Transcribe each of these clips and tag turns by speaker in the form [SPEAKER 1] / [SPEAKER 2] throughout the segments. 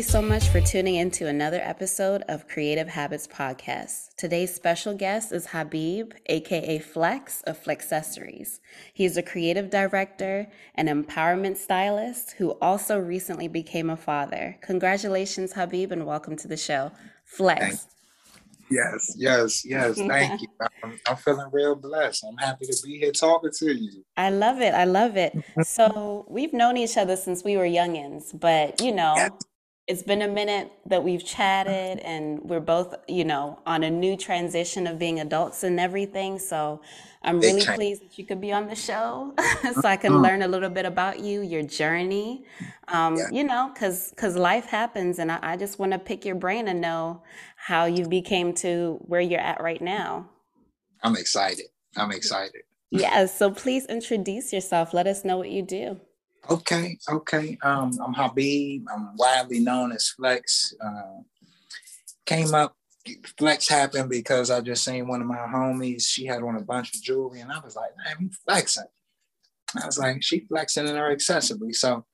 [SPEAKER 1] You so much for tuning in to another episode of Creative Habits Podcast. Today's special guest is Habib, aka Flex of Flexcessories. He is a creative director and empowerment stylist who also recently became a father. Congratulations, Habib, and welcome to the show. Flex.
[SPEAKER 2] Yes, yes, yes. Thank you. I'm, I'm, feeling real blessed. I'm happy to be here talking to you.
[SPEAKER 1] I love it. I love it. so we've known each other since we were youngins, but you know, yes it's been a minute that we've chatted and we're both, you know, on a new transition of being adults and everything. So I'm really pleased that you could be on the show so I can mm-hmm. learn a little bit about you, your journey. Um, yeah. you know, cause, cause life happens and I, I just want to pick your brain and know how you became to where you're at right now.
[SPEAKER 2] I'm excited. I'm excited.
[SPEAKER 1] Yeah. So please introduce yourself. Let us know what you do.
[SPEAKER 2] Okay, okay. Um, I'm Habib. I'm widely known as Flex. Uh, came up, Flex happened because I just seen one of my homies. She had on a bunch of jewelry, and I was like, "Man, you flexing." I was like, "She flexing in her accessories." So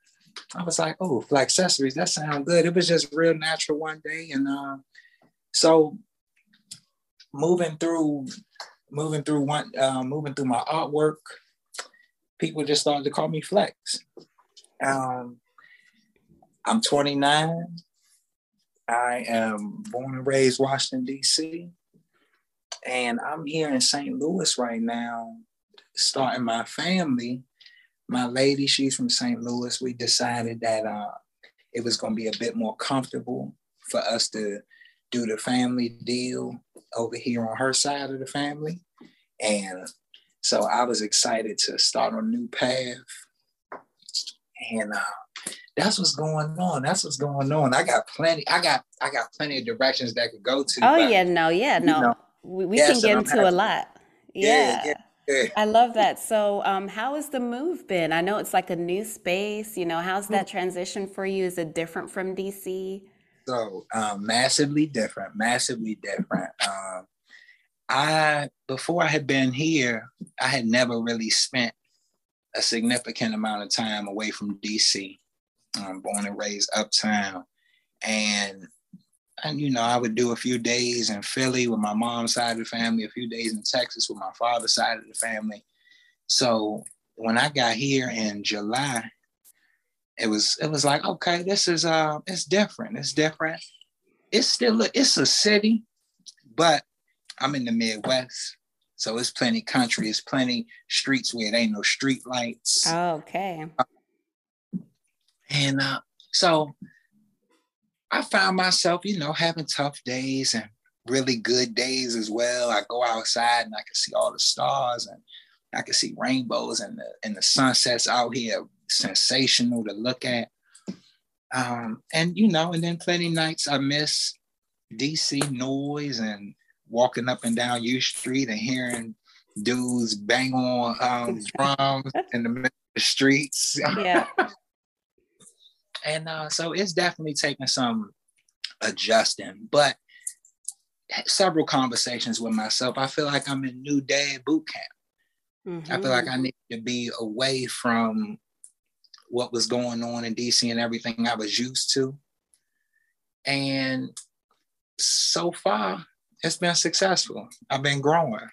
[SPEAKER 2] I was like, "Oh, flex accessories. That sounds good." It was just real natural one day, and uh, so moving through, moving through one, uh, moving through my artwork people just started to call me Flex. Um, I'm 29. I am born and raised Washington, D.C. And I'm here in St. Louis right now, starting my family. My lady, she's from St. Louis. We decided that uh, it was going to be a bit more comfortable for us to do the family deal over here on her side of the family. And so I was excited to start a new path. And uh, that's what's going on. That's what's going on. I got plenty, I got I got plenty of directions that could go to.
[SPEAKER 1] Oh but, yeah, no, yeah, no. know, we, we can get into a lot. Yeah. yeah, yeah. I love that. So, um, how has the move been? I know it's like a new space. You know, how's that transition for you? Is it different from DC?
[SPEAKER 2] So, um, massively different. Massively different. Um, I before I had been here, I had never really spent a significant amount of time away from DC. I'm born and raised uptown, and and you know I would do a few days in Philly with my mom's side of the family, a few days in Texas with my father's side of the family. So when I got here in July, it was it was like okay, this is uh it's different. It's different. It's still a, it's a city, but I'm in the Midwest, so it's plenty country. It's plenty streets where it ain't no street lights.
[SPEAKER 1] Oh, okay.
[SPEAKER 2] And uh, so I found myself, you know, having tough days and really good days as well. I go outside and I can see all the stars and I can see rainbows and the and the sunsets out here sensational to look at. Um, and you know, and then plenty nights I miss DC noise and walking up and down U Street and hearing dudes bang on um, drums in the middle of the streets. Yeah. and uh, so it's definitely taking some adjusting, but several conversations with myself. I feel like I'm in new dad boot camp. Mm-hmm. I feel like mm-hmm. I need to be away from what was going on in DC and everything I was used to. And so far, it's been successful. I've been growing.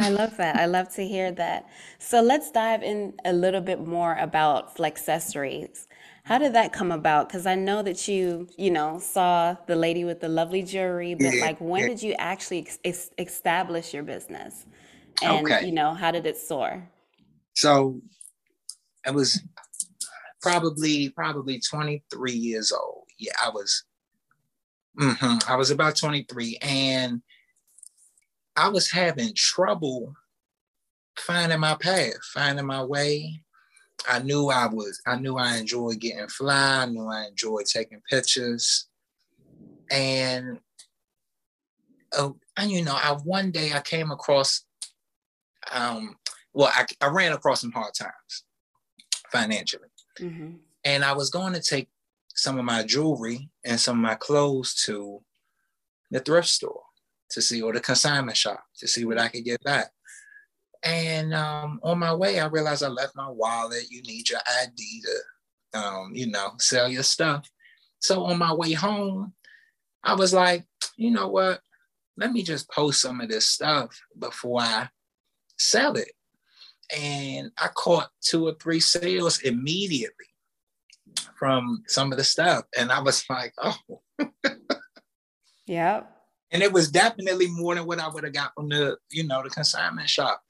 [SPEAKER 1] I love that. I love to hear that. So let's dive in a little bit more about Flexcessories. How did that come about? Because I know that you, you know, saw the lady with the lovely jewelry, but yeah, like, when yeah. did you actually ex- establish your business? And okay. you know, how did it soar?
[SPEAKER 2] So, it was probably probably 23 years old. Yeah, I was. Mm-hmm, I was about 23, and I was having trouble finding my path, finding my way. I knew I was, I knew I enjoyed getting fly. I knew I enjoyed taking pictures. and uh, and you know, I one day I came across, um, well, I, I ran across some hard times financially, mm-hmm. and I was going to take some of my jewelry and some of my clothes to the thrift store to see or the consignment shop to see what I could get back. And um, on my way, I realized I left my wallet. You need your ID to, um, you know, sell your stuff. So on my way home, I was like, you know what? Let me just post some of this stuff before I sell it. And I caught two or three sales immediately from some of the stuff. And I was like, oh.
[SPEAKER 1] yep.
[SPEAKER 2] And it was definitely more than what I would have got from the, you know, the consignment shop.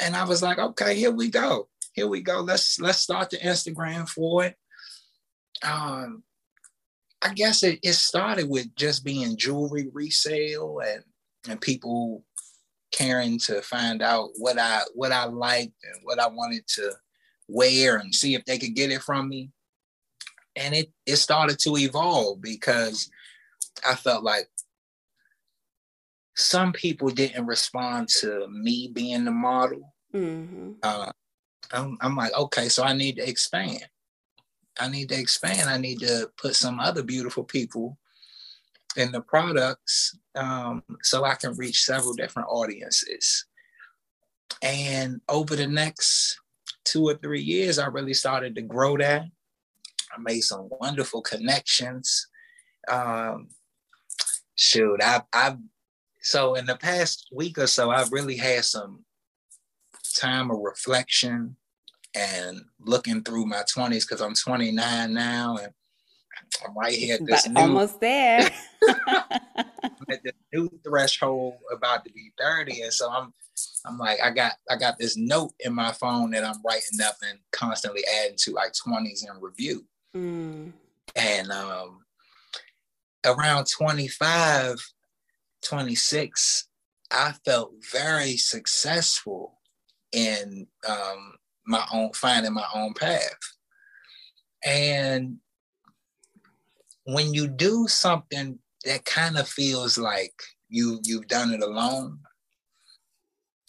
[SPEAKER 2] And I was like, okay, here we go. Here we go. Let's let's start the Instagram for it. Um, I guess it, it started with just being jewelry resale and and people caring to find out what I what I liked and what I wanted to wear and see if they could get it from me. And it it started to evolve because I felt like some people didn't respond to me being the model. Mm-hmm. Uh, I'm, I'm like, okay, so I need to expand. I need to expand. I need to put some other beautiful people in the products um, so I can reach several different audiences. And over the next two or three years, I really started to grow that. I made some wonderful connections. Um, shoot, I've, I've so in the past week or so, I've really had some time of reflection and looking through my 20s because I'm 29 now and I'm right here at this
[SPEAKER 1] new, almost there.
[SPEAKER 2] at the new threshold about to be 30. And so I'm I'm like, I got I got this note in my phone that I'm writing up and constantly adding to like 20s in review. Mm. And um around 25, 26, I felt very successful in um, my own finding my own path. And when you do something that kind of feels like you you've done it alone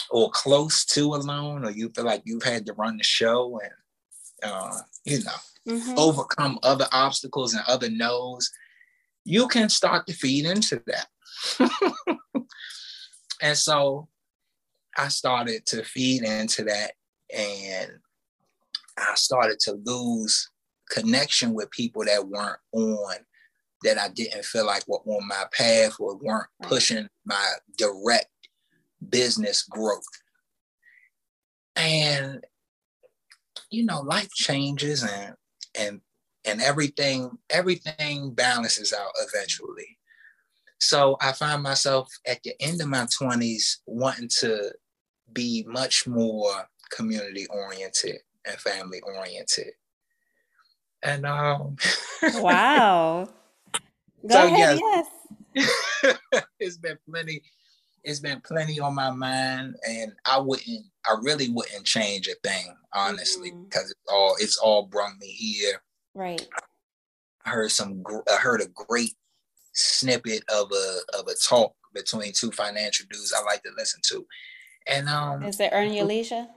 [SPEAKER 2] or close to alone or you feel like you've had to run the show and uh, you know mm-hmm. overcome other obstacles and other no's you can start to feed into that and so i started to feed into that and I started to lose connection with people that weren't on that I didn't feel like were on my path or weren't pushing my direct business growth. And you know, life changes and and and everything everything balances out eventually. So I find myself at the end of my 20s wanting to be much more community oriented and family oriented. And um
[SPEAKER 1] Wow. Go so ahead, yes.
[SPEAKER 2] yes. it's been plenty, it's been plenty on my mind. And I wouldn't, I really wouldn't change a thing, honestly, mm-hmm. because it's all it's all brought me here.
[SPEAKER 1] Right.
[SPEAKER 2] I heard some I heard a great snippet of a of a talk between two financial dudes I like to listen to. And um
[SPEAKER 1] is it Earn Your Leisure?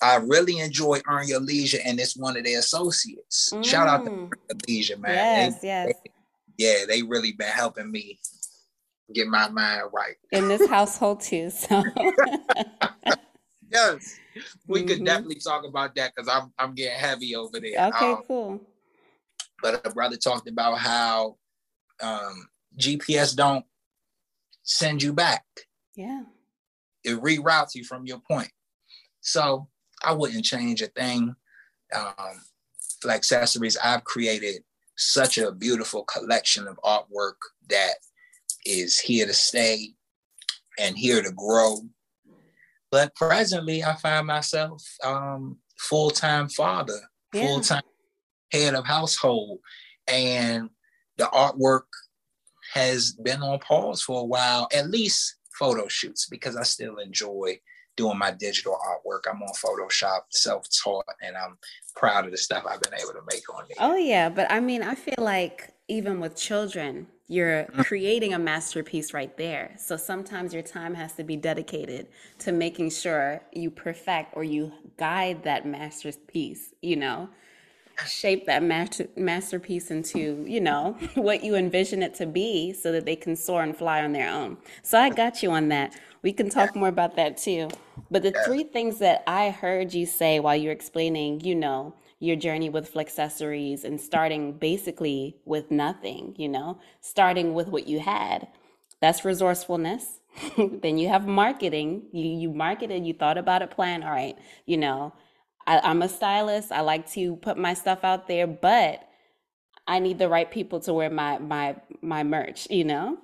[SPEAKER 2] I really enjoy Earn Your Leisure, and it's one of their associates. Mm. Shout out to. Earn Your Leisure, man.
[SPEAKER 1] Yes, they, yes.
[SPEAKER 2] They, yeah, they really been helping me get my mind right.
[SPEAKER 1] In this household too. So
[SPEAKER 2] yes. We mm-hmm. could definitely talk about that because I'm I'm getting heavy over there.
[SPEAKER 1] Okay, um, cool.
[SPEAKER 2] But a brother talked about how um, GPS don't send you back.
[SPEAKER 1] Yeah.
[SPEAKER 2] It reroutes you from your point. So I wouldn't change a thing. Um, for accessories, I've created such a beautiful collection of artwork that is here to stay and here to grow. But presently, I find myself um, full-time father, yeah. full-time head of household, and the artwork has been on pause for a while, at least photo shoots, because I still enjoy doing my digital artwork. I'm on Photoshop, self-taught, and I'm proud of the stuff I've been able to make on there.
[SPEAKER 1] Oh yeah, but I mean, I feel like even with children, you're mm. creating a masterpiece right there. So sometimes your time has to be dedicated to making sure you perfect or you guide that masterpiece, you know, shape that master, masterpiece into, you know, what you envision it to be so that they can soar and fly on their own. So I got you on that. We can talk more about that too. But the three things that I heard you say while you're explaining, you know, your journey with Flexcessories and starting basically with nothing, you know, starting with what you had. That's resourcefulness. then you have marketing. You you marketed, you thought about a plan. All right, you know, I, I'm a stylist. I like to put my stuff out there, but I need the right people to wear my my my merch, you know?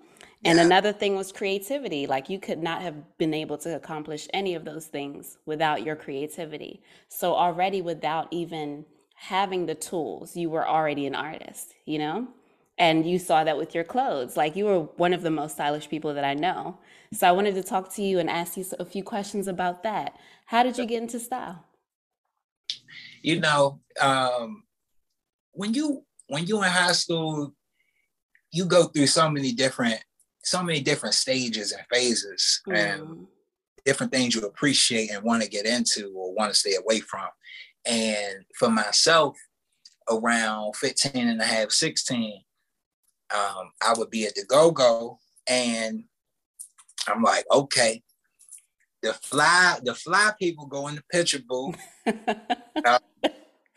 [SPEAKER 1] And yeah. another thing was creativity. Like you could not have been able to accomplish any of those things without your creativity. So already without even having the tools, you were already an artist, you know? And you saw that with your clothes. Like you were one of the most stylish people that I know. So I wanted to talk to you and ask you a few questions about that. How did you get into style?
[SPEAKER 2] You know, um, when you when you in high school, you go through so many different so many different stages and phases mm. and different things you appreciate and want to get into or want to stay away from. And for myself, around 15 and a half, 16, um, I would be at the go-go and I'm like, okay, the fly, the fly people go in the picture booth. uh,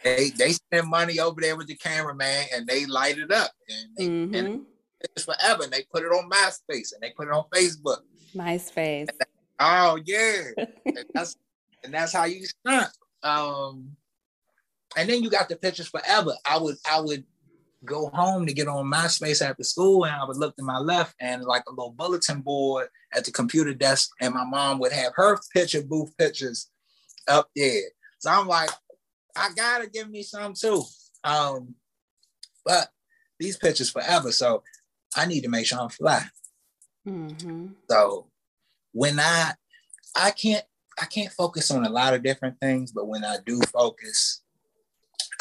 [SPEAKER 2] they they spend money over there with the cameraman and they light it up and, they, mm-hmm. and it's forever. And they put it on MySpace and they put it on Facebook.
[SPEAKER 1] MySpace.
[SPEAKER 2] oh yeah, and that's and that's how you stunt. Um, and then you got the pictures forever. I would I would go home to get on MySpace after school, and I would look to my left and like a little bulletin board at the computer desk, and my mom would have her picture booth pictures up there. So I'm like, I gotta give me some too. Um, but these pictures forever. So I need to make sure I'm fly. Mm-hmm. So when I I can't I can't focus on a lot of different things, but when I do focus,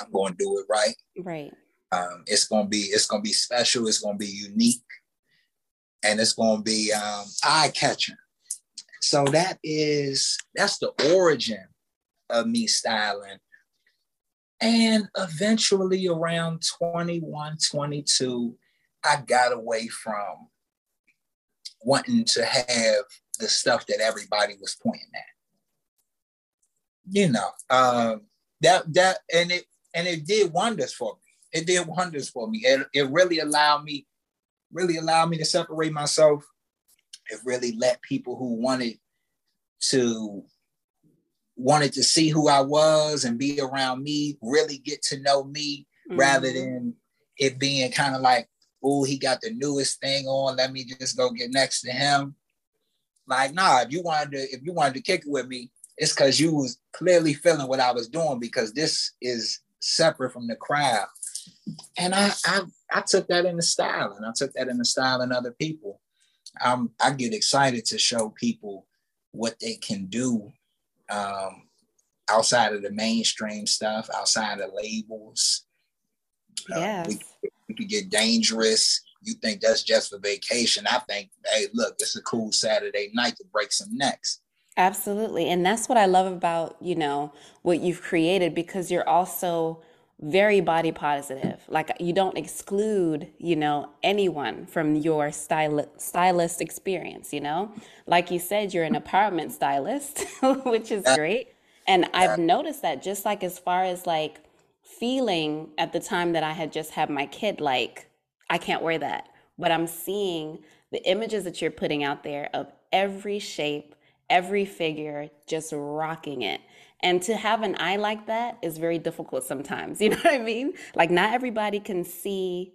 [SPEAKER 2] I'm going to do it right.
[SPEAKER 1] Right.
[SPEAKER 2] Um, it's to be it's to be special. It's to be unique, and it's going to be um, eye catching. So that is that's the origin of me styling. And eventually around 21, 22, I got away from wanting to have the stuff that everybody was pointing at. You know, um, that that and it and it did wonders for me. It did wonders for me. It, it really allowed me, really allowed me to separate myself. It really let people who wanted to wanted to see who I was and be around me really get to know me mm-hmm. rather than it being kind of like oh, he got the newest thing on. Let me just go get next to him. Like, nah, if you wanted to, if you wanted to kick it with me, it's because you was clearly feeling what I was doing because this is separate from the crowd. And I I, I took that in the style and I took that in the style in other people. Um, I get excited to show people what they can do um, outside of the mainstream stuff, outside of labels.
[SPEAKER 1] Yeah. Uh, we,
[SPEAKER 2] it could get dangerous. You think that's just for vacation. I think, hey, look, it's a cool Saturday night to break some necks.
[SPEAKER 1] Absolutely. And that's what I love about, you know, what you've created because you're also very body positive. Like you don't exclude, you know, anyone from your style stylist experience, you know? Like you said, you're an empowerment stylist, which is great. And I've noticed that just like as far as like feeling at the time that I had just had my kid like, I can't wear that. But I'm seeing the images that you're putting out there of every shape, every figure, just rocking it. And to have an eye like that is very difficult sometimes. You know what I mean? Like, not everybody can see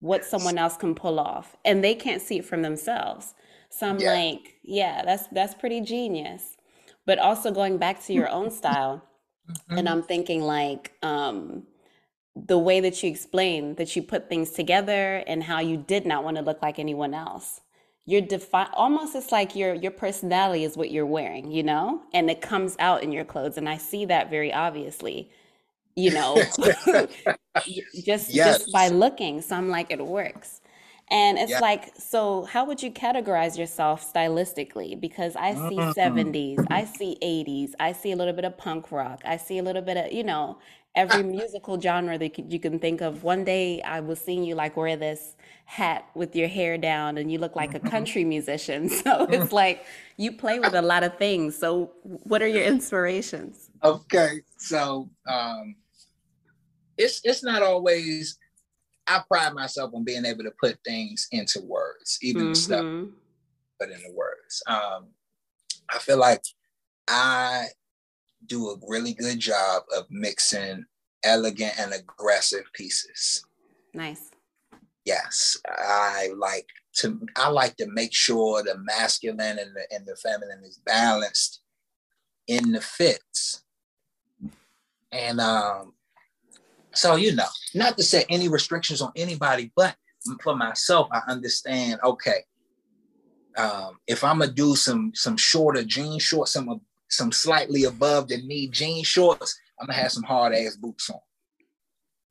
[SPEAKER 1] what someone else can pull off, and they can't see it from themselves. So I'm yeah. like, yeah, that's that's pretty genius. But also going back to your own style, Mm-hmm. And I'm thinking like um, the way that you explain that you put things together and how you did not want to look like anyone else. You're defi- almost it's like your your personality is what you're wearing, you know? And it comes out in your clothes and I see that very obviously. you know, just
[SPEAKER 2] Yes.
[SPEAKER 1] just by looking. So I'm like, it works. And it's
[SPEAKER 2] Yeah.
[SPEAKER 1] like, so how would you categorize yourself stylistically? Because I see
[SPEAKER 2] Mm.
[SPEAKER 1] 70s, I see 80s, I see a little bit of punk rock, I see a little bit of, you know, every musical genre that you can, think of. One day I was seeing you like wear this hat with your hair down and you look like a country musician. So it's like you play with a lot of things. So what are your inspirations?
[SPEAKER 2] Okay, so um, it's it's not always. I pride myself on being able to put things into words, even the stuff
[SPEAKER 1] Mhm.
[SPEAKER 2] put into words. Um, I feel like I do a really good job of mixing elegant and aggressive pieces.
[SPEAKER 1] Nice.
[SPEAKER 2] Yes, I like to. I like to make sure the masculine and the and the feminine is balanced in the fits. And um, so you know, not to set any restrictions on anybody, but for myself, I understand. Okay, um, if I'm gonna do some some shorter jean shorts, some some slightly above the knee jean shorts, I'm gonna have some hard ass boots on.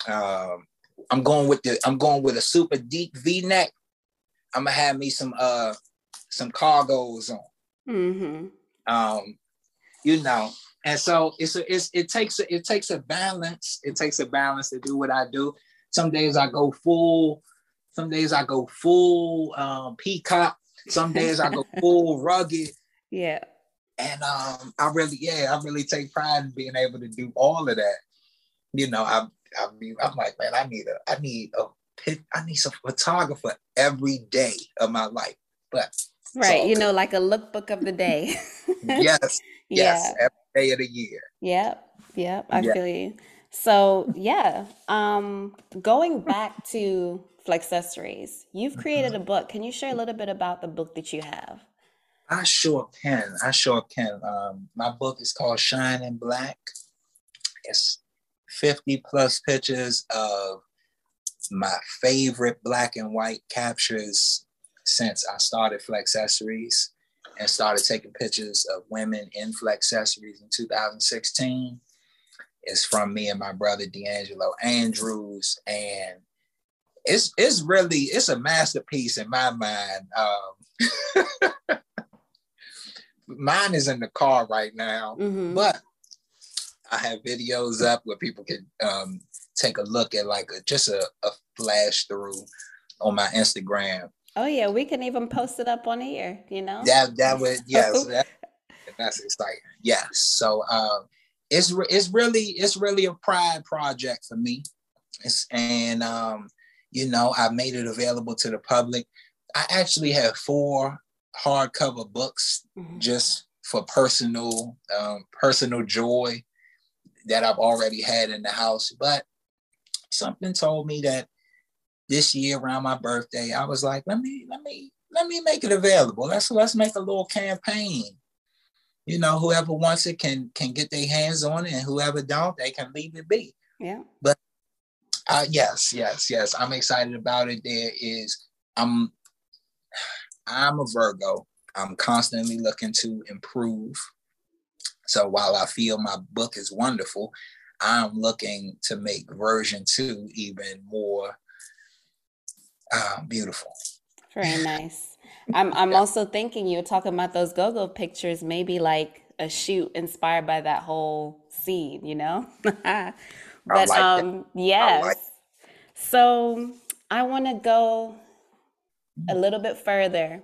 [SPEAKER 2] Um, I'm going with the I'm going with a super deep V neck. I'm gonna have me some uh some cargos on.
[SPEAKER 1] Mm-hmm.
[SPEAKER 2] Um, you know, and so it's a, it's it takes a, it takes a balance. It takes a balance to do what I do. Some days I go full. Some days I go full um, peacock. Some days I go full rugged.
[SPEAKER 1] Yeah.
[SPEAKER 2] And um, I really, yeah, I really take pride in being able to do all of that. You know, I, I mean, I'm like, man, I need a, I need a, I need some photographer every day of my life. But
[SPEAKER 1] Right. You know, like a lookbook of the day.
[SPEAKER 2] yes, yes,
[SPEAKER 1] Yeah.
[SPEAKER 2] every day of the year.
[SPEAKER 1] Yep. Yep. I
[SPEAKER 2] Yeah.
[SPEAKER 1] feel you. So yeah. Um, going back to Flexessories, you've created a book. Can you share a little bit about the book that you have?
[SPEAKER 2] I sure can. I sure can. Um, my book is called Shine in Black. It's 50 plus pictures of my favorite black and white captures since I started Flexessories and started taking pictures of women in Flexessories in 2016. It's from me and my brother D'Angelo Andrews. And it's it's really it's a masterpiece in my mind. Um, mine is in the car right now,
[SPEAKER 1] Mm-hmm.
[SPEAKER 2] but I have videos up where people can um, take a look at like a, just a, a flash through on my Instagram.
[SPEAKER 1] Oh yeah, we can even post it up on here, you know?
[SPEAKER 2] That that would yes, that, that's exciting. Yes, so um, it's re- it's really it's really a pride project for me, it's, and um, you know I made it available to the public. I actually have four hardcover books
[SPEAKER 1] Mhm.
[SPEAKER 2] just for personal um, personal joy that I've already had in the house. But something told me that this year around my birthday, I was like, let me let me let me make it available. Let's let's make a little campaign. You know, whoever wants it can can get their hands on it, and whoever don't, they can leave it be.
[SPEAKER 1] Yeah.
[SPEAKER 2] But uh, yes, yes, yes. I'm excited about it. There is, I'm, I'm a Virgo. I'm constantly looking to improve. So while I feel my book is wonderful, I'm looking to make version two even more uh, beautiful.
[SPEAKER 1] Very nice. I'm I'm also thinking you're talking about those go-go pictures, maybe like a shoot inspired by that whole scene, you know? But
[SPEAKER 2] like that.
[SPEAKER 1] um yes.
[SPEAKER 2] like-
[SPEAKER 1] So I want to go a little bit further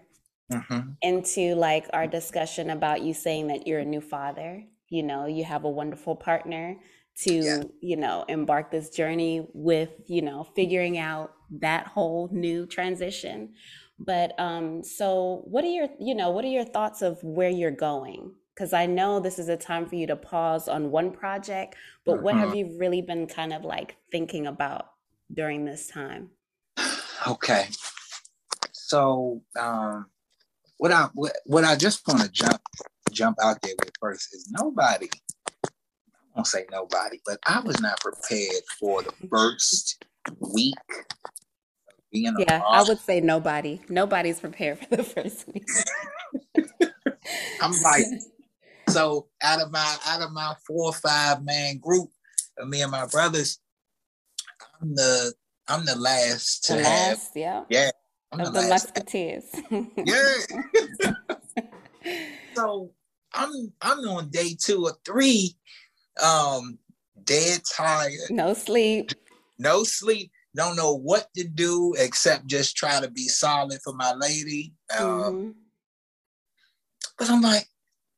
[SPEAKER 2] Mhm.
[SPEAKER 1] into like our discussion about you saying that you're a new father. You know, you have a wonderful partner to,
[SPEAKER 2] Yeah.
[SPEAKER 1] you know, embark this journey with, you know, figuring out that whole new transition. But um, so what are your, you know, what are your thoughts of where you're going? Because I know this is a time for you to pause on one project, but what have you really been kind of like thinking about during this time?
[SPEAKER 2] Okay. So um, what I what, what I just want to jump jump out there with first is nobody. I won't say nobody, but I was not prepared for the first week of being a
[SPEAKER 1] Yeah, I would say nobody. Nobody's prepared for the first week.
[SPEAKER 2] I'm like, so out of my out of my four or five man group, me and my brothers, I'm the I'm the last to
[SPEAKER 1] The
[SPEAKER 2] have.
[SPEAKER 1] last, yeah,
[SPEAKER 2] Yeah, I'm
[SPEAKER 1] of the
[SPEAKER 2] last.
[SPEAKER 1] Musketeers.
[SPEAKER 2] Yeah. so I'm I'm on day two or three, um, dead tired,
[SPEAKER 1] No sleep.
[SPEAKER 2] no sleep, don't know what to do except just try to be solid for my lady. Um,
[SPEAKER 1] Mhm.
[SPEAKER 2] But I'm like,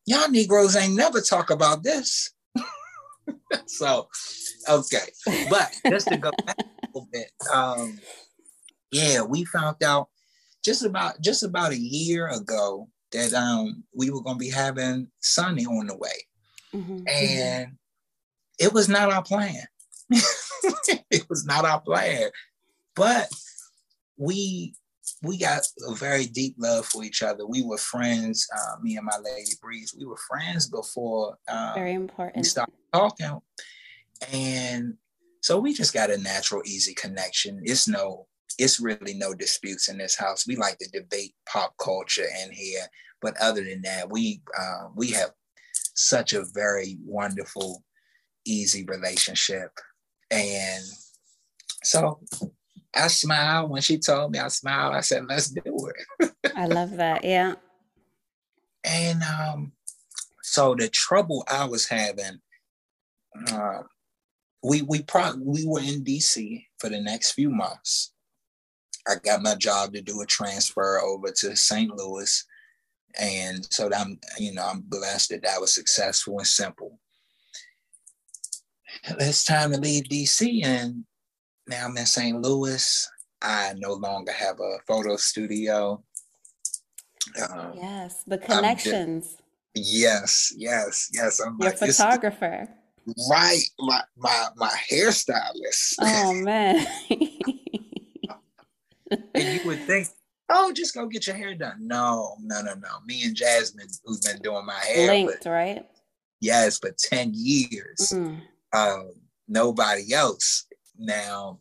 [SPEAKER 2] y'all Negroes ain't never talk about this. so, okay. But just to go back a little bit, um, yeah, we found out just about just about a year ago that um we were gonna be having Sunny on the way.
[SPEAKER 1] Mhm.
[SPEAKER 2] And it was not our plan. it was not our plan. But we we got a very deep love for each other. We were friends, uh, me and my lady Breeze. We were friends before uh,
[SPEAKER 1] Very
[SPEAKER 2] we
[SPEAKER 1] important.
[SPEAKER 2] started talking, and so we just got a natural, easy connection. It's no, it's really no disputes in this house. We like to debate pop culture in here, but other than that, we uh, we have such a very wonderful, easy relationship, and so I smiled when she told me. I smiled. I said, "Let's do it."
[SPEAKER 1] I love that. Yeah.
[SPEAKER 2] And um, so the trouble I was having, uh, we we pro- we were in DC for the next few months. I got my job to do a transfer over to St. Louis, and so I'm you know I'm blessed that that was successful and simple. It's time to leave DC, and now I'm in St. Louis. I no longer have a photo studio. Um,
[SPEAKER 1] Yes. The connections.
[SPEAKER 2] Yes, yes, yes. I'm
[SPEAKER 1] Your
[SPEAKER 2] like,
[SPEAKER 1] photographer.
[SPEAKER 2] right, my my my hairstylist.
[SPEAKER 1] Oh man.
[SPEAKER 2] and you would think, oh, just go get your hair done. No, no, no, no. Me and Jasmine, who's been doing my hair,
[SPEAKER 1] Linked,
[SPEAKER 2] for,
[SPEAKER 1] right?
[SPEAKER 2] yes, for ten years.
[SPEAKER 1] Mm.
[SPEAKER 2] Um, nobody else. Now,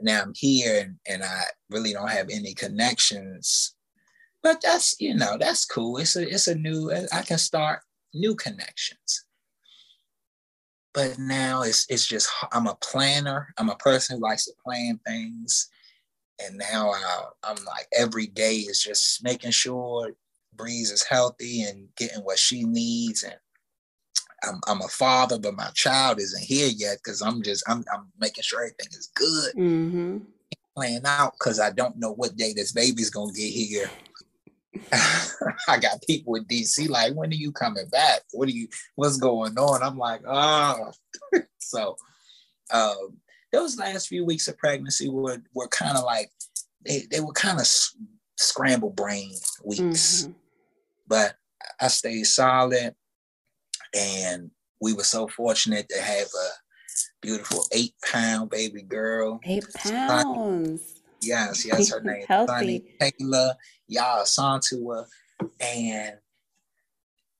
[SPEAKER 2] now I'm here, and, and I really don't have any connections. But that's you know that's cool. It's a it's a new. I can start new connections. But now it's it's just I'm a planner. I'm a person who likes to plan things, and now I, I'm like every day is just making sure Breeze is healthy and getting what she needs. And I'm I'm a father, but my child isn't here yet because I'm just I'm I'm making sure everything is good.
[SPEAKER 1] hmm
[SPEAKER 2] Playing out because I don't know what day this baby's gonna get here. I got people in DC like, when are you coming back? What are you? What's going on? I'm like, oh. so, um, those last few weeks of pregnancy were were kind of like they they were kind of scramble brain weeks,
[SPEAKER 1] Mhm.
[SPEAKER 2] but I stayed solid, and we were so fortunate to have a beautiful eight pound baby girl.
[SPEAKER 1] Eight pounds.
[SPEAKER 2] Yes, yes, her name
[SPEAKER 1] Healthy.
[SPEAKER 2] Sunny Taylor. To her, and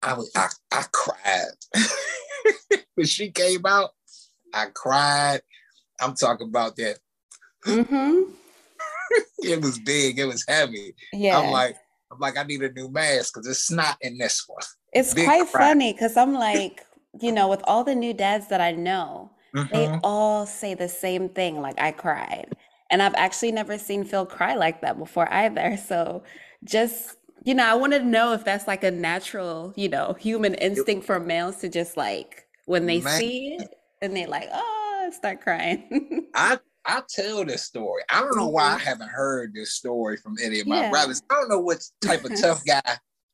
[SPEAKER 2] I was I, I cried when she came out. I cried. I'm talking about that.
[SPEAKER 1] hmm
[SPEAKER 2] It was big. It was heavy.
[SPEAKER 1] Yeah.
[SPEAKER 2] I'm like, I'm like, I need a new mask because it's not in this one.
[SPEAKER 1] it's
[SPEAKER 2] big
[SPEAKER 1] quite
[SPEAKER 2] cry.
[SPEAKER 1] funny because I'm like, you know, with all the new dads that I know, they
[SPEAKER 2] Mhm.
[SPEAKER 1] all say the same thing. Like, I cried. And I've actually never seen Phil cry like that before either. So just, you know, I wanted to know if that's like a natural, you know, human instinct for males to just like when they
[SPEAKER 2] Man.
[SPEAKER 1] see it and they're like, oh, start crying.
[SPEAKER 2] I I tell this story. I don't know why I haven't heard this story from any of my
[SPEAKER 1] Yeah.
[SPEAKER 2] brothers. I don't know what type of tough guy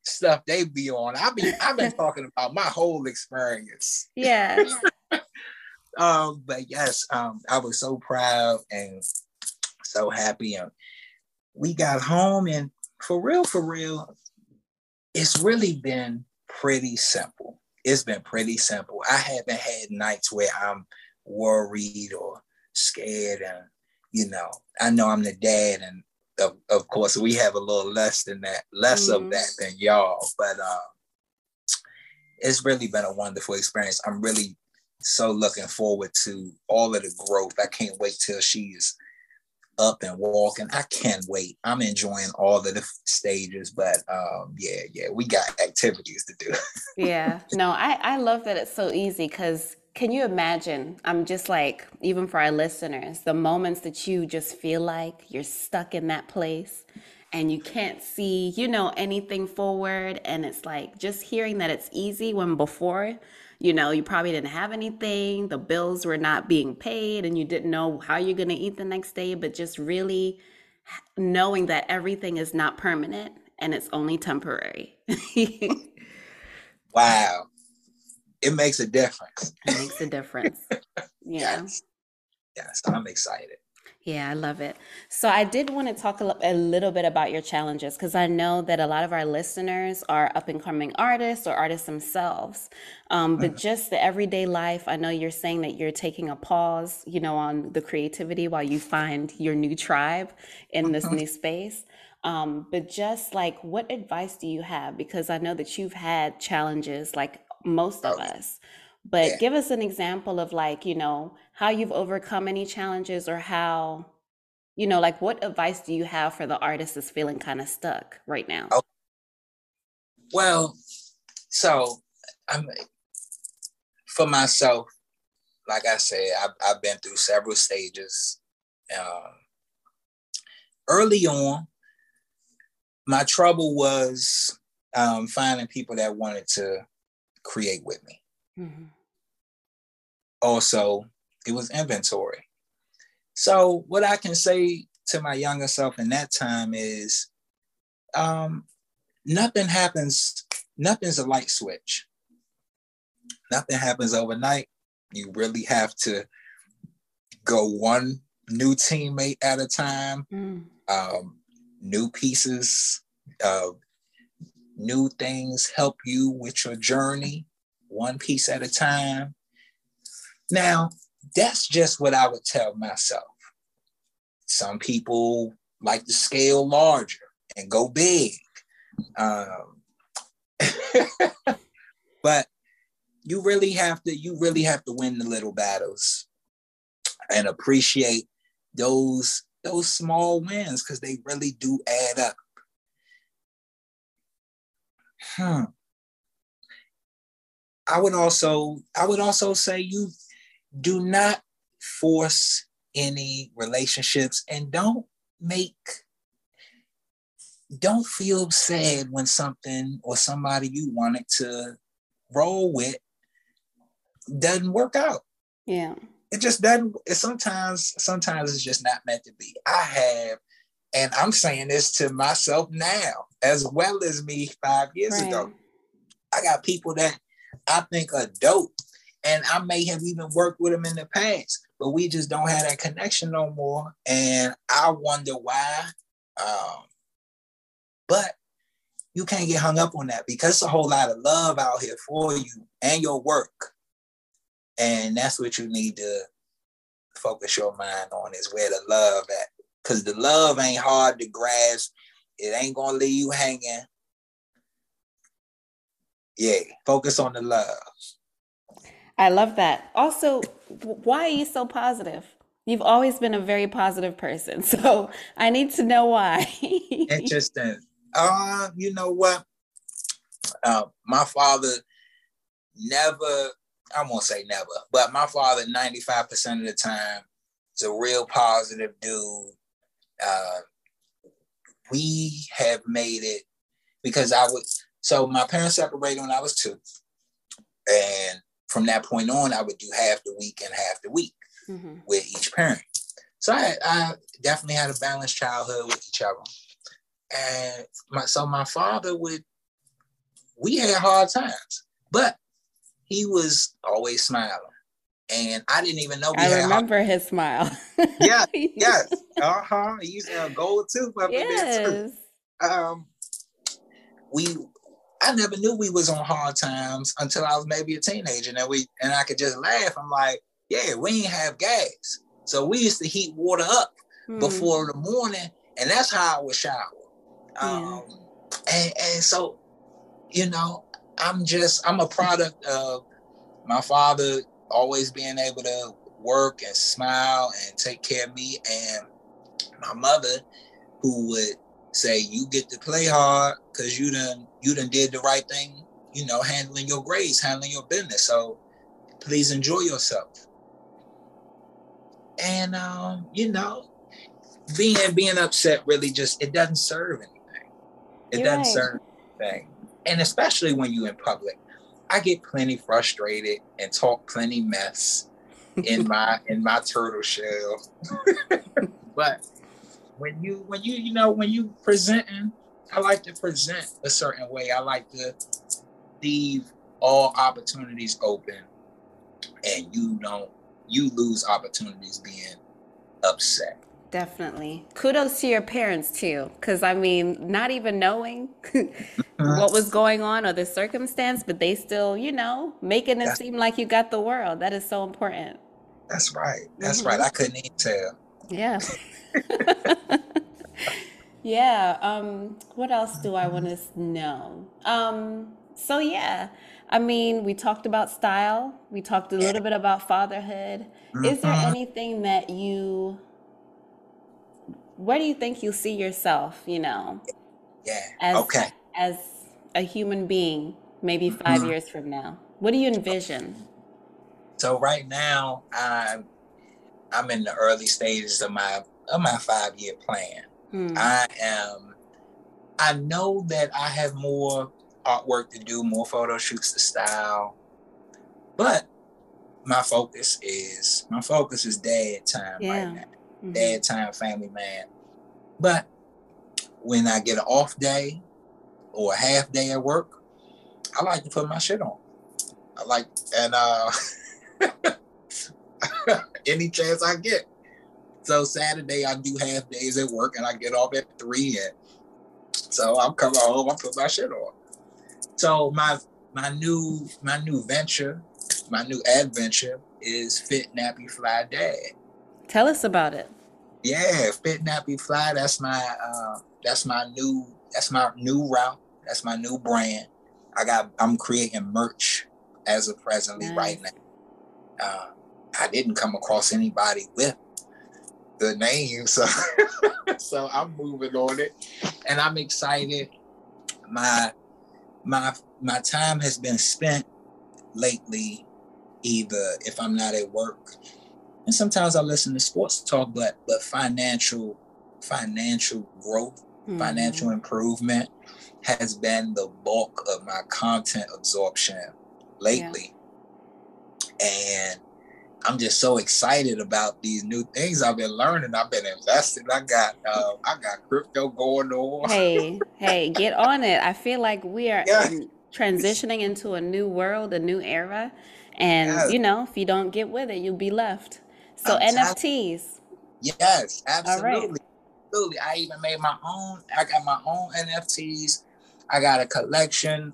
[SPEAKER 2] stuff they be on. I be I've been talking about my whole experience.
[SPEAKER 1] Yeah.
[SPEAKER 2] Um, but yes, um, I was so proud and so happy. And we got home, and for real, for real, it's really been pretty simple. It's been pretty simple. I haven't had nights where I'm worried or scared, and you know, I know I'm the dad, and of, of course, we have a little less than that, less
[SPEAKER 1] Mhm.
[SPEAKER 2] of that than y'all. But um, it's really been a wonderful experience. I'm really so looking forward to all of the growth. I can't wait till she's up and walking. I can't wait. I'm enjoying all of the stages, but um, yeah, yeah, we got activities to do.
[SPEAKER 1] Yeah. No, I, I love that it's so easy because can you imagine? I'm just like, even for our listeners, the moments that you just feel like you're stuck in that place and you can't see, you know, anything forward. And it's like just hearing that it's easy when before, you know, you probably didn't have anything, the bills were not being paid, and you didn't know how you're going to eat the next day, but just really knowing that everything is not permanent and it's only temporary.
[SPEAKER 2] wow. It makes a difference.
[SPEAKER 1] It makes a difference.
[SPEAKER 2] Yeah. yes. Yes, I'm excited.
[SPEAKER 1] Yeah, I love it. So I did want to talk a, little bit about your challenges because I know that a lot of our listeners are up and coming artists or artists themselves. Um, but mm-hmm. just the everyday life, I know you're saying that you're taking a pause, you know, on the creativity while you find your new tribe in this mm-hmm. new space. Um, but just like, what advice do you have? Because I know that you've had challenges like most of us. But yeah. give us an example of like, you know, how you've overcome any challenges or how, you know, like what advice do you have for the artist that's feeling kind of stuck right now? Oh.
[SPEAKER 2] Well, so I'm for myself, like I said, I've, I've been through several stages. Um, early on, my trouble was um, finding people that wanted to create with me. Mm-hmm. Also, it was inventory. So, what I can say to my younger self in that time is um, nothing happens, nothing's a light switch. Nothing happens overnight. You really have to go one new teammate at a time, mm. um, new pieces, uh, new things help you with your journey one piece at a time. Now, that's just what I would tell myself. Some people like to scale larger and go big. Um, but you really have to you really have to win the little battles and appreciate those those small wins because they really do add up. Hmm. I would also I would also say you do not force any relationships and don't make don't feel sad when something or somebody you wanted to roll with doesn't work out.
[SPEAKER 1] Yeah.
[SPEAKER 2] It just doesn't it sometimes sometimes it's just not meant to be. I have and I'm saying this to myself now as well as me 5 years right. ago. I got people that I think are dope. And I may have even worked with them in the past, but we just don't have that connection no more. And I wonder why. Um, but you can't get hung up on that because it's a whole lot of love out here for you and your work. And that's what you need to focus your mind on is where the love at. Because the love ain't hard to grasp. It ain't gonna leave you hanging yeah, focus on the love.
[SPEAKER 1] I love that. Also, why are you so positive? You've always been a very positive person. So I need to know why.
[SPEAKER 2] Interesting. Uh, you know what? Uh, my father never, I won't say never, but my father 95% of the time is a real positive dude. Uh, we have made it because I would so my parents separated when I was two. And from that point on, I would do half the week and half the week mm-hmm. with each parent. So I, I, definitely had a balanced childhood with each other. And my, so my father would, we had hard times, but he was always smiling. And I didn't even know.
[SPEAKER 1] I remember his smile.
[SPEAKER 2] yeah, yes. Uh huh. He used to have gold tooth up yes. in there too. Um, we I never knew we was on hard times until I was maybe a teenager. And we and I could just laugh. I'm like, yeah, we ain't have gas. So we used to heat water up mm. before the morning, and that's how I would shower. Yeah. Um, and, and so, you know, I'm just I'm a product of my father always being able to work and smile and take care of me, and my mother who would say you get to play hard because you done you done did the right thing, you know, handling your grades, handling your business. So please enjoy yourself. And um, you know, being being upset really just it doesn't serve anything. It You're doesn't right. serve anything. And especially when you're in public. I get plenty frustrated and talk plenty mess in my in my turtle shell. but when you when you you know when you presenting, I like to present a certain way. I like to leave all opportunities open and you don't you lose opportunities being upset.
[SPEAKER 1] Definitely. Kudos to your parents too. Cause I mean, not even knowing what was going on or the circumstance, but they still, you know, making it that's, seem like you got the world. That is so important.
[SPEAKER 2] That's right. That's mm-hmm. right. I couldn't even tell.
[SPEAKER 1] Yeah. yeah. Um, what else do I want to know? Um, so yeah, I mean, we talked about style. We talked a little bit about fatherhood. Is there mm-hmm. anything that you where do you think you see yourself, you know?
[SPEAKER 2] Yeah. As, okay.
[SPEAKER 1] As a human being, maybe 5 mm-hmm. years from now. What do you envision?
[SPEAKER 2] So right now, I'm I'm in the early stages of my of my five year plan. Hmm. I am. I know that I have more artwork to do, more photo shoots to style, but my focus is my focus is dad time yeah. right now. Mm-hmm. Dad time, family man. But when I get an off day or a half day at work, I like to put my shit on. I like and uh any chance I get. So Saturday I do half days at work and I get off at three and so I'm coming home, I put my shit on. So my my new my new venture, my new adventure is Fit Nappy Fly Dad.
[SPEAKER 1] Tell us about it.
[SPEAKER 2] Yeah, Fit Nappy Fly. That's my uh, that's my new that's my new route. That's my new brand. I got I'm creating merch as of presently nice. right now. Uh, I didn't come across anybody with the name, so so I'm moving on it, and I'm excited. My my my time has been spent lately, either if I'm not at work, and sometimes I listen to sports talk, but but financial financial growth, mm-hmm. financial improvement has been the bulk of my content absorption lately. Yeah. And I'm just so excited about these new things I've been learning. I've been investing. I got uh, I got crypto going on.
[SPEAKER 1] Hey, hey, get on it. I feel like we are yeah. transitioning into a new world, a new era. And yes. you know, if you don't get with it, you'll be left. So I'm NFTs.
[SPEAKER 2] Yes, absolutely. Absolutely. I even made my own. I got my own NFTs. I got a collection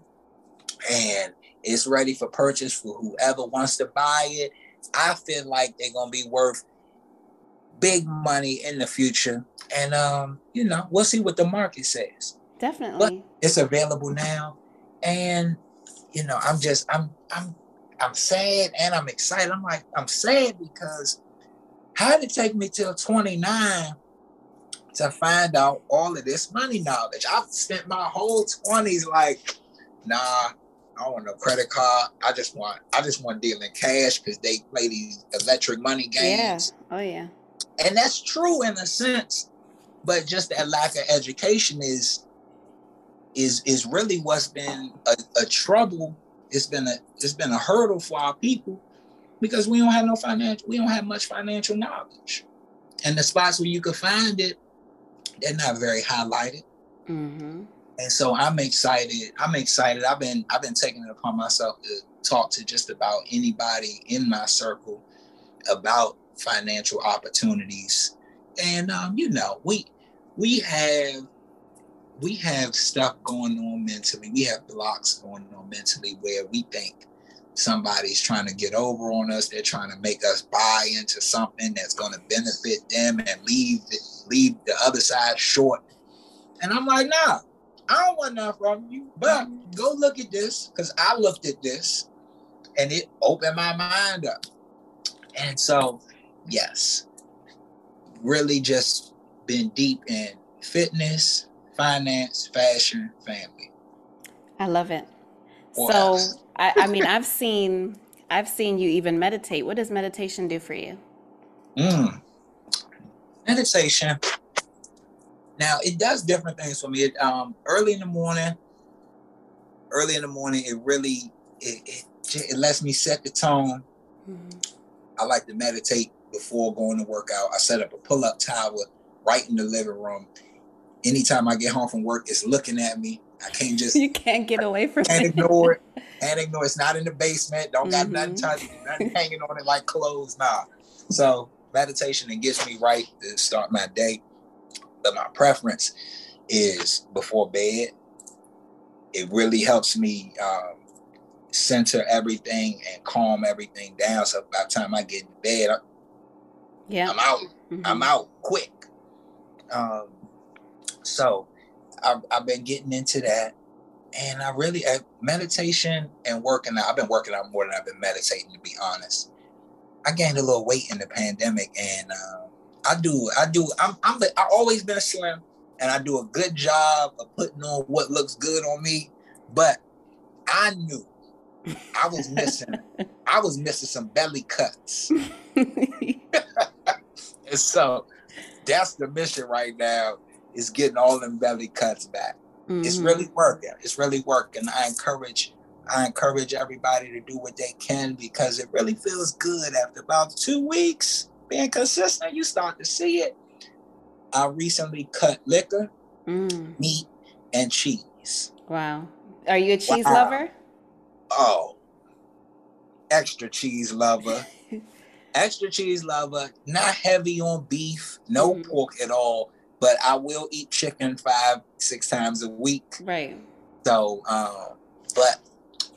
[SPEAKER 2] and it's ready for purchase for whoever wants to buy it I feel like they're gonna be worth big money in the future. And um, you know, we'll see what the market says.
[SPEAKER 1] Definitely.
[SPEAKER 2] But it's available now. And you know, I'm just I'm I'm I'm sad and I'm excited. I'm like, I'm sad because how did it take me till 29 to find out all of this money knowledge? I've spent my whole 20s like, nah, I don't want no credit card. I just want I just want dealing cash because they play these electric money games.
[SPEAKER 1] Yeah. Oh yeah.
[SPEAKER 2] And that's true in a sense, but just that lack of education is is is really what's been a, a trouble. It's been a it's been a hurdle for our people because we don't have no financial we don't have much financial knowledge, and the spots where you can find it, they're not very highlighted. Mm-hmm and so I'm excited. I'm excited. I've been I've been taking it upon myself to talk to just about anybody in my circle about financial opportunities. And um, you know, we we have we have stuff going on mentally. We have blocks going on mentally where we think somebody's trying to get over on us. They're trying to make us buy into something that's going to benefit them and leave the, leave the other side short. And I'm like, nah, I don't want nothing from you, but go look at this because I looked at this and it opened my mind up. And so, yes, really just been deep in fitness, finance, fashion, family.
[SPEAKER 1] I love it. What so, I, I mean, I've seen I've seen you even meditate. What does meditation do for you?
[SPEAKER 2] Mm. Meditation. Now it does different things for me. It, um, early in the morning, early in the morning, it really it, it, it lets me set the tone. Mm-hmm. I like to meditate before going to work out. I set up a pull-up tower right in the living room. Anytime I get home from work, it's looking at me. I can't just
[SPEAKER 1] you can't get away from
[SPEAKER 2] can't it. ignore it. Can't ignore it. It's not in the basement. Don't got mm-hmm. nothing touching, nothing hanging on it like clothes. Nah. So meditation it gets me right to start my day. But my preference is before bed. It really helps me um, center everything and calm everything down. So by the time I get in bed, I, yeah, I'm out. Mm-hmm. I'm out quick. Um, so I've, I've been getting into that, and I really uh, meditation and working out. I've been working out more than I've been meditating, to be honest. I gained a little weight in the pandemic, and uh, I do. I do. I'm. I'm. I always been slim, and I do a good job of putting on what looks good on me. But I knew I was missing. I was missing some belly cuts. and so that's the mission right now is getting all them belly cuts back. Mm-hmm. It's really working. It's really working. I encourage I encourage everybody to do what they can because it really feels good after about two weeks being consistent. You start to see it. I recently cut liquor, mm. meat, and cheese.
[SPEAKER 1] Wow. Are you a cheese wow. lover?
[SPEAKER 2] Oh, extra cheese lover. extra cheese lover, not heavy on beef, no mm-hmm. pork at all, but I will eat chicken five, six times a week.
[SPEAKER 1] Right.
[SPEAKER 2] So, um, but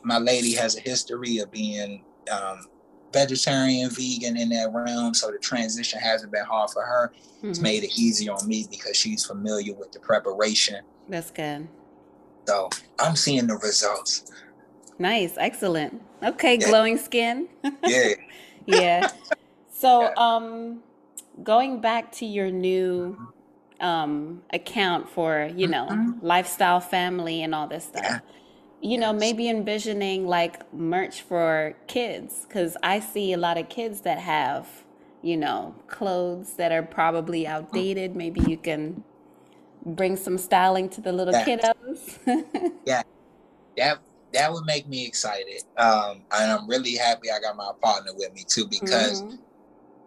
[SPEAKER 2] my lady has a history of being um, vegetarian, vegan in that realm. So the transition hasn't been hard for her. Mm-hmm. It's made it easy on me because she's familiar with the preparation.
[SPEAKER 1] That's good.
[SPEAKER 2] So I'm seeing the results.
[SPEAKER 1] Nice, excellent. Okay, yeah. glowing skin.
[SPEAKER 2] yeah.
[SPEAKER 1] yeah. So, um, going back to your new um, account for, you know, mm-hmm. lifestyle, family, and all this stuff. Yeah. You know, maybe envisioning like merch for kids, because I see a lot of kids that have, you know, clothes that are probably mm. outdated. Maybe you can bring some styling to the little kiddos.
[SPEAKER 2] yeah, that that would make me excited. Um, and I'm really happy I got my partner with me too because mm-hmm.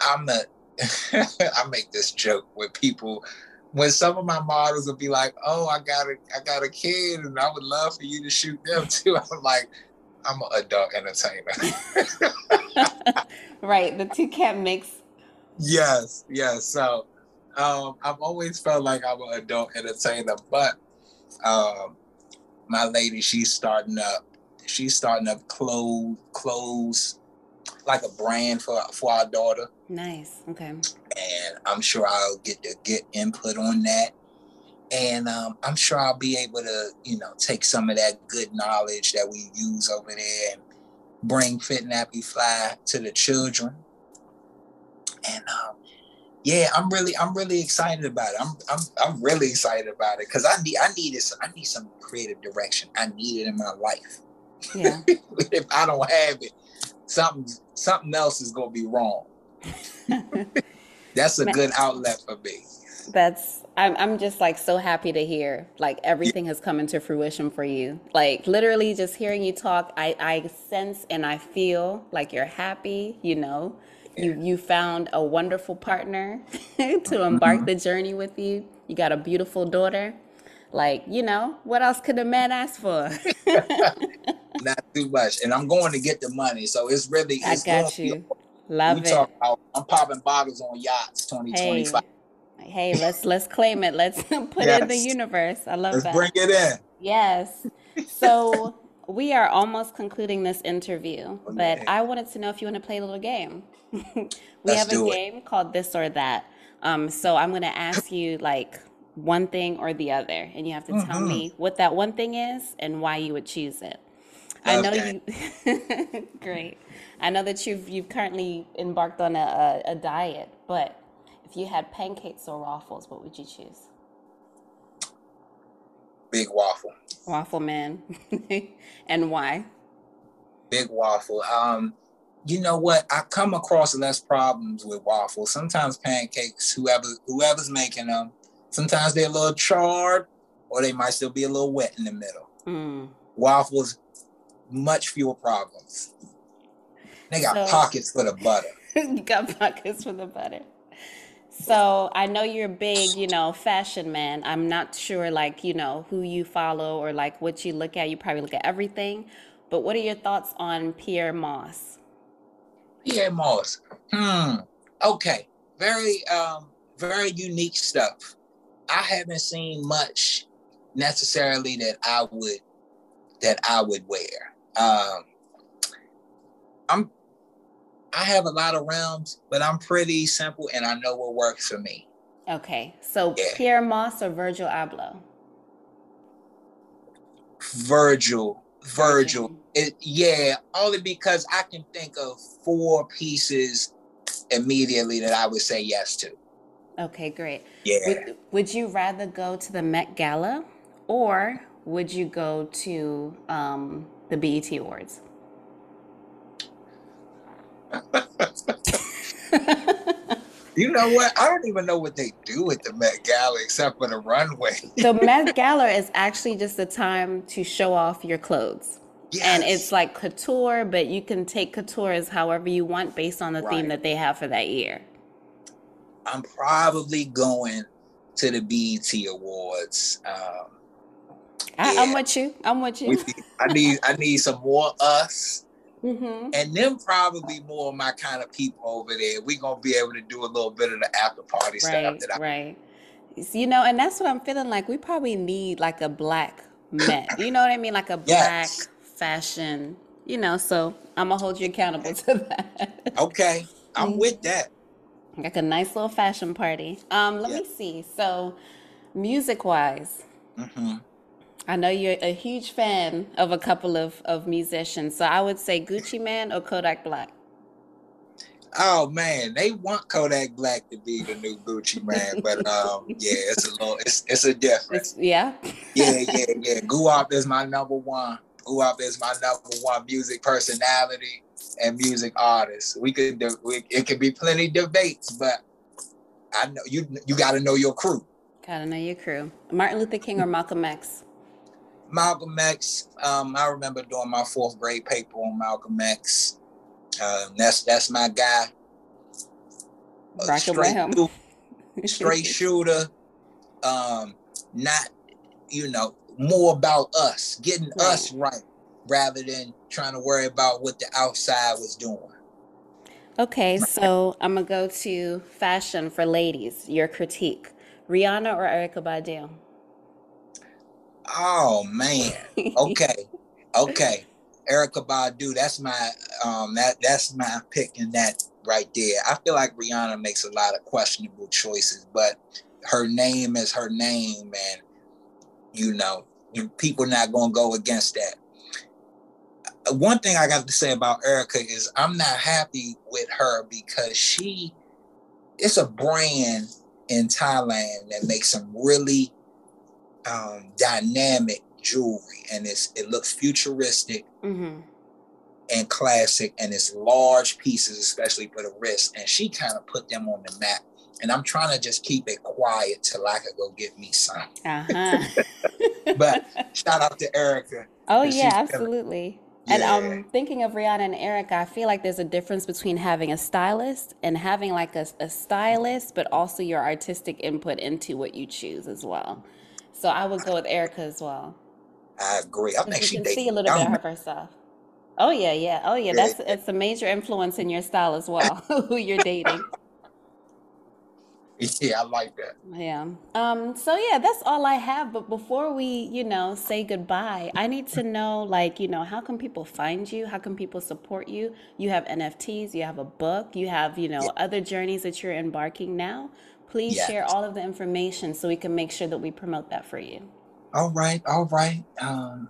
[SPEAKER 2] I'm a I make this joke with people when some of my models will be like, "Oh, I got a I got a kid, and I would love for you to shoot them too." I'm like, I'm an adult entertainer.
[SPEAKER 1] right, the two can't mix.
[SPEAKER 2] Yes, yes. So um, I've always felt like I'm an adult entertainer, but um, my lady, she's starting up. She's starting up clothes, clothes, like a brand for for our daughter.
[SPEAKER 1] Nice. Okay.
[SPEAKER 2] And I'm sure I'll get to get input on that. And um, I'm sure I'll be able to, you know, take some of that good knowledge that we use over there and bring Fit Nappy Fly to the children. And um, yeah, I'm really, I'm really excited about it. I'm, I'm, I'm really excited about it because I need, I need this, I need some creative direction. I need it in my life. Yeah. if I don't have it, something, something else is gonna be wrong. That's a good outlet for me.
[SPEAKER 1] That's I'm I'm just like so happy to hear like everything has come into fruition for you. Like literally just hearing you talk, I I sense and I feel like you're happy, you know you you found a wonderful partner to embark mm-hmm. the journey with you. You got a beautiful daughter. Like, you know, what else could a man ask for?
[SPEAKER 2] Not too much. And I'm going to get the money. So it's really it's
[SPEAKER 1] I got you. Love we it. Talk
[SPEAKER 2] about, I'm popping bottles on yachts 2025.
[SPEAKER 1] Hey, hey let's let's claim it. Let's put yes. it in the universe. I love
[SPEAKER 2] let's
[SPEAKER 1] that.
[SPEAKER 2] Bring it in.
[SPEAKER 1] Yes. So we are almost concluding this interview, but I wanted to know if you want to play a little game. we Let's have a game it. called This or That. Um, so I'm going to ask you like one thing or the other, and you have to mm-hmm. tell me what that one thing is and why you would choose it. I know you. great. I know that you've you've currently embarked on a, a, a diet, but if you had pancakes or waffles, what would you choose?
[SPEAKER 2] Big waffle.
[SPEAKER 1] Waffle man. and why?
[SPEAKER 2] Big waffle. Um, you know what? I come across less problems with waffles. Sometimes pancakes, whoever whoever's making them, sometimes they're a little charred, or they might still be a little wet in the middle. Mm. Waffles, much fewer problems. They got so, pockets for the butter.
[SPEAKER 1] you got pockets for the butter. So I know you're a big, you know, fashion man. I'm not sure, like, you know, who you follow or like what you look at. You probably look at everything. But what are your thoughts on Pyer Moss?
[SPEAKER 2] Pyer Moss. Hmm. Okay. Very, um, very unique stuff. I haven't seen much necessarily that I would that I would wear. Um, I'm I have a lot of realms, but I'm pretty simple and I know what works for me.
[SPEAKER 1] Okay. So yeah. Pyer Moss or Virgil Abloh?
[SPEAKER 2] Virgil. Virgil. It, yeah, only because I can think of four pieces immediately that I would say yes to.
[SPEAKER 1] Okay, great.
[SPEAKER 2] Yeah.
[SPEAKER 1] Would, would you rather go to the Met Gala or would you go to um, the BET Awards?
[SPEAKER 2] you know what? I don't even know what they do at the Met Gala except for the runway.
[SPEAKER 1] the Met Gala is actually just a time to show off your clothes. Yes. And it's like couture, but you can take couture as however you want based on the right. theme that they have for that year.
[SPEAKER 2] I'm probably going to the BET Awards. Um,
[SPEAKER 1] I, am with you. I'm with you.
[SPEAKER 2] I need I need some more us. Mm-hmm. And then probably more of my kind of people over there. We're gonna be able to do a little bit of the after party
[SPEAKER 1] right,
[SPEAKER 2] stuff that I
[SPEAKER 1] right. You know, and that's what I'm feeling like. We probably need like a black Met. you know what I mean? Like a black yes. fashion. You know, so I'm gonna hold you accountable to that.
[SPEAKER 2] Okay, I'm mm-hmm. with that.
[SPEAKER 1] Like a nice little fashion party. Um, let yep. me see. So, music wise. Mm-hmm. I know you're a huge fan of a couple of, of musicians. So I would say Gucci Mane or Kodak Black.
[SPEAKER 2] Oh man, they want Kodak Black to be the new Gucci Mane, but um, yeah, it's a little, it's it's a difference.
[SPEAKER 1] It's, yeah.
[SPEAKER 2] yeah, yeah, yeah. Guwop is my number one. Guwop is my number one music personality and music artist. We could, do, we, it could be plenty debates, but I know you. You got to know your crew.
[SPEAKER 1] Gotta know your crew. Martin Luther King or Malcolm X.
[SPEAKER 2] Malcolm X. Um, I remember doing my fourth grade paper on Malcolm X. Um, that's that's my guy.
[SPEAKER 1] Uh, straight, shooter,
[SPEAKER 2] straight shooter. Um, not you know more about us getting right. us right rather than trying to worry about what the outside was doing.
[SPEAKER 1] Okay, so I'm gonna go to fashion for ladies. Your critique: Rihanna or Erykah Badu?
[SPEAKER 2] Oh man. Okay. okay. Erykah Badu, that's my um that that's my pick in that right there. I feel like Rihanna makes a lot of questionable choices, but her name is her name, and you know, people not gonna go against that. Uh, one thing I got to say about Erykah is I'm not happy with her because she it's a brand in Thailand that makes some really um, dynamic jewelry, and it's it looks futuristic mm-hmm. and classic, and it's large pieces, especially for the wrist. And she kind of put them on the map. And I'm trying to just keep it quiet till I could go get me some. Uh-huh. but shout out to Erykah.
[SPEAKER 1] Oh yeah, absolutely. Yeah. And um, thinking of Rihanna and Erykah, I feel like there's a difference between having a stylist and having like a, a stylist, but also your artistic input into what you choose as well. So I would go with Erykah as well.
[SPEAKER 2] I agree. I
[SPEAKER 1] think you can see a little bit of her stuff. Oh yeah, yeah. Oh yeah, that's it's a major influence in your style as well. who you're dating.
[SPEAKER 2] Yeah, I like that.
[SPEAKER 1] Yeah. Um, so yeah, that's all I have. But before we, you know, say goodbye, I need to know, like, you know, how can people find you? How can people support you? You have NFTs, you have a book, you have, you know, yeah. other journeys that you're embarking now. Please yes. share all of the information so we can make sure that we promote that for you.
[SPEAKER 2] All right, all right. Um,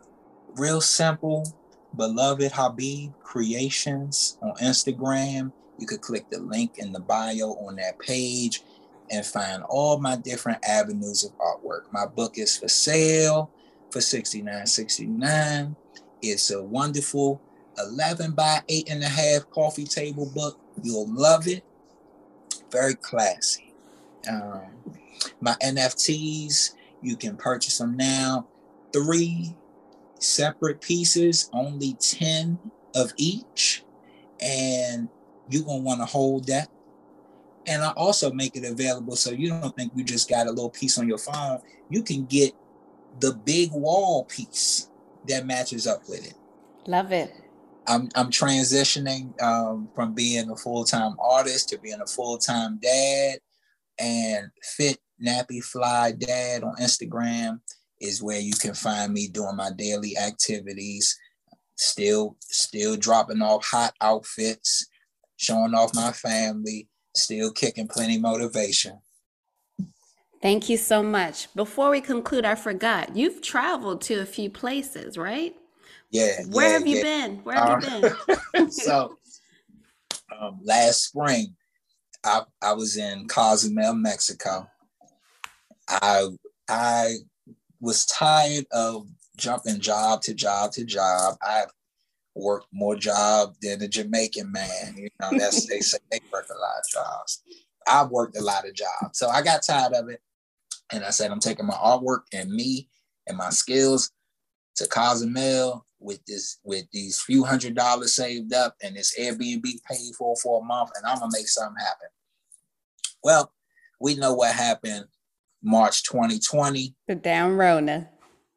[SPEAKER 2] real simple. Beloved Habib Creations on Instagram. You could click the link in the bio on that page and find all my different avenues of artwork. My book is for sale for $69.69. It's a wonderful 11 by eight and a half coffee table book. You'll love it. Very classy. Um, my NFTs, you can purchase them now. Three separate pieces, only 10 of each. And you're going to want to hold that. And I also make it available so you don't think you just got a little piece on your phone. You can get the big wall piece that matches up with it.
[SPEAKER 1] Love it.
[SPEAKER 2] I'm I'm transitioning um, from being a full time artist to being a full time dad, and Fit Nappy Fly Dad on Instagram is where you can find me doing my daily activities. Still, still dropping off hot outfits, showing off my family, still kicking plenty motivation.
[SPEAKER 1] Thank you so much. Before we conclude, I forgot you've traveled to a few places, right?
[SPEAKER 2] Yeah.
[SPEAKER 1] Where
[SPEAKER 2] yeah,
[SPEAKER 1] have you
[SPEAKER 2] yeah.
[SPEAKER 1] been? Where have you
[SPEAKER 2] Uh,
[SPEAKER 1] been?
[SPEAKER 2] so um, last spring, I I was in Cozumel, Mexico. I I was tired of jumping job to job to job. I worked more job than a Jamaican man. You know, that's they say they work a lot of jobs. I worked a lot of jobs, so I got tired of it, and I said I'm taking my artwork and me and my skills to Cozumel with this with these few hundred dollars saved up and this Airbnb paid for for a month, and I'm gonna make something happen. Well, we know what happened March 2020.
[SPEAKER 1] The down Rona.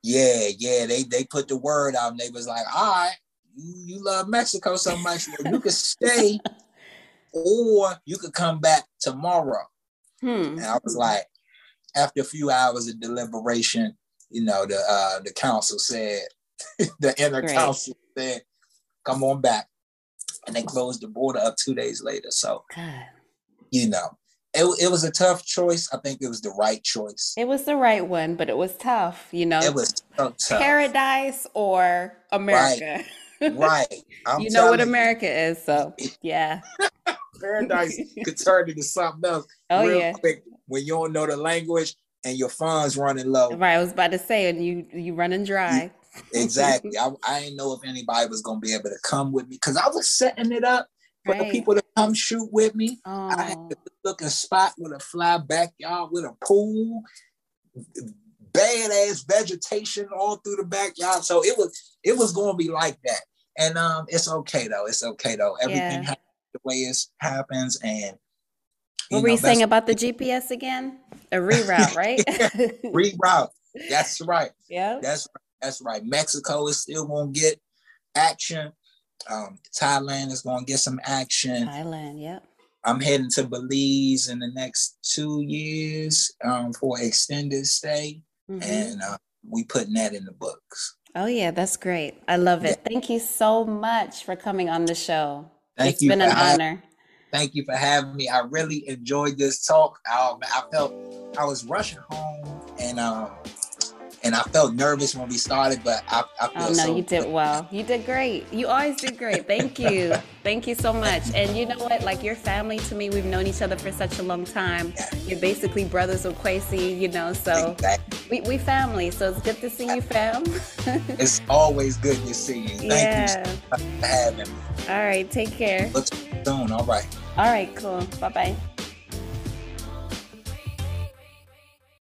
[SPEAKER 2] Yeah, yeah, they they put the word out and they was like, all right, you, you love Mexico so much, well, you could stay or you could come back tomorrow.
[SPEAKER 1] Hmm.
[SPEAKER 2] And I was like, after a few hours of deliberation, you know, the uh the council said, the inner
[SPEAKER 1] Great.
[SPEAKER 2] council said, come on back. And they closed the border up two days later. So,
[SPEAKER 1] God.
[SPEAKER 2] you know, it, it was a tough choice. I think it was the right choice.
[SPEAKER 1] It was the right one, but it was tough, you know.
[SPEAKER 2] It was so tough.
[SPEAKER 1] paradise or America.
[SPEAKER 2] Right. I'm
[SPEAKER 1] you know what America is, so yeah.
[SPEAKER 2] paradise could turn into something else
[SPEAKER 1] Oh
[SPEAKER 2] real
[SPEAKER 1] yeah.
[SPEAKER 2] quick when you don't know the language and your funds running low.
[SPEAKER 1] Right, I was about to say, and you you running dry.
[SPEAKER 2] Exactly. I, I didn't know if anybody was gonna be able to come with me because I was setting it up for the people to come shoot with me. I had
[SPEAKER 1] Oh,
[SPEAKER 2] a looking spot with a fly backyard with a pool, badass vegetation all through the backyard. So it was it was gonna be like that. And um it's okay though. It's okay though. Everything
[SPEAKER 1] Yeah.
[SPEAKER 2] happens the way it happens and
[SPEAKER 1] what were you saying about the GPS again? A reroute, right?
[SPEAKER 2] reroute. That's right.
[SPEAKER 1] yeah.
[SPEAKER 2] That's that's right. Mexico is still gonna get action. Um, Thailand is gonna get some action.
[SPEAKER 1] Thailand, yep.
[SPEAKER 2] I'm heading to Belize in the next two years um, for extended stay,
[SPEAKER 1] Mhm.
[SPEAKER 2] and uh, we putting that in the books.
[SPEAKER 1] Oh yeah, that's great. I love it. Thank you so much for coming on the show.
[SPEAKER 2] Thank
[SPEAKER 1] It's
[SPEAKER 2] you
[SPEAKER 1] been an
[SPEAKER 2] having-
[SPEAKER 1] honor.
[SPEAKER 2] Thank you for having me. I really enjoyed this talk. Um, I felt I was rushing home, and um, and I felt nervous when we started, but I, I feel
[SPEAKER 1] Oh no,
[SPEAKER 2] so
[SPEAKER 1] you did well. You did great. You always did great. Thank you. Thank you so much. And you know what? Like your family to me, we've known each other for such a long time. You're basically brothers with Kwesi, you know, so
[SPEAKER 2] Exactly.
[SPEAKER 1] we, we family. So it's good to see you, fam.
[SPEAKER 2] It's always good to see you. Thank you
[SPEAKER 1] yeah.
[SPEAKER 2] so for having me.
[SPEAKER 1] All right. Take care.
[SPEAKER 2] Look soon. All right.
[SPEAKER 1] All right. Cool. Bye bye.